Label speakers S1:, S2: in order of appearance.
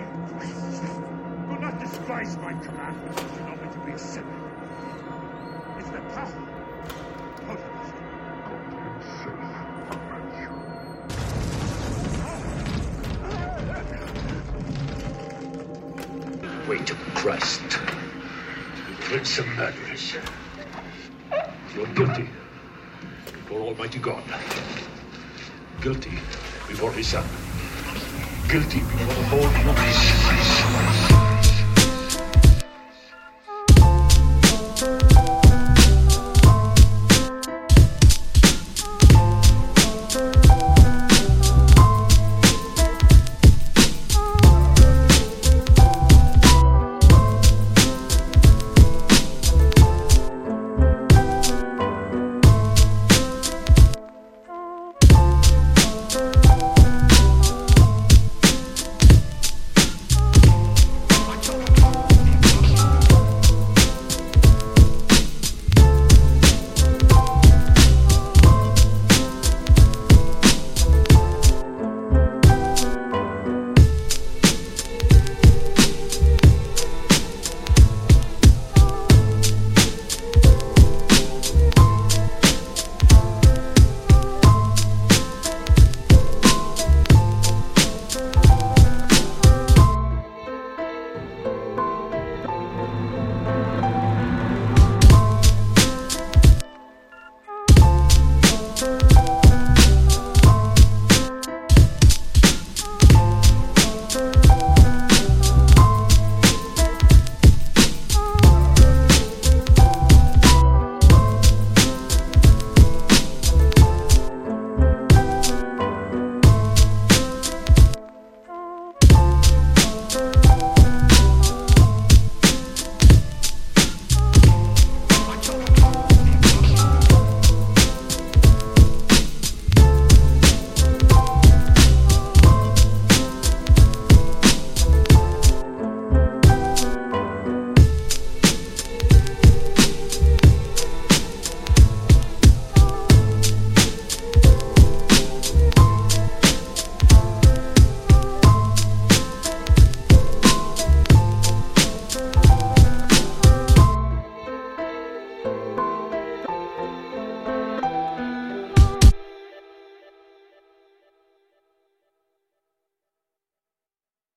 S1: Do not despise my command. You know me to be a sinner. It's the power, potency,
S2: you. Way to Christ, Prince of Murderers. You're guilty before Almighty God. Guilty before His Son. Guilty before the race.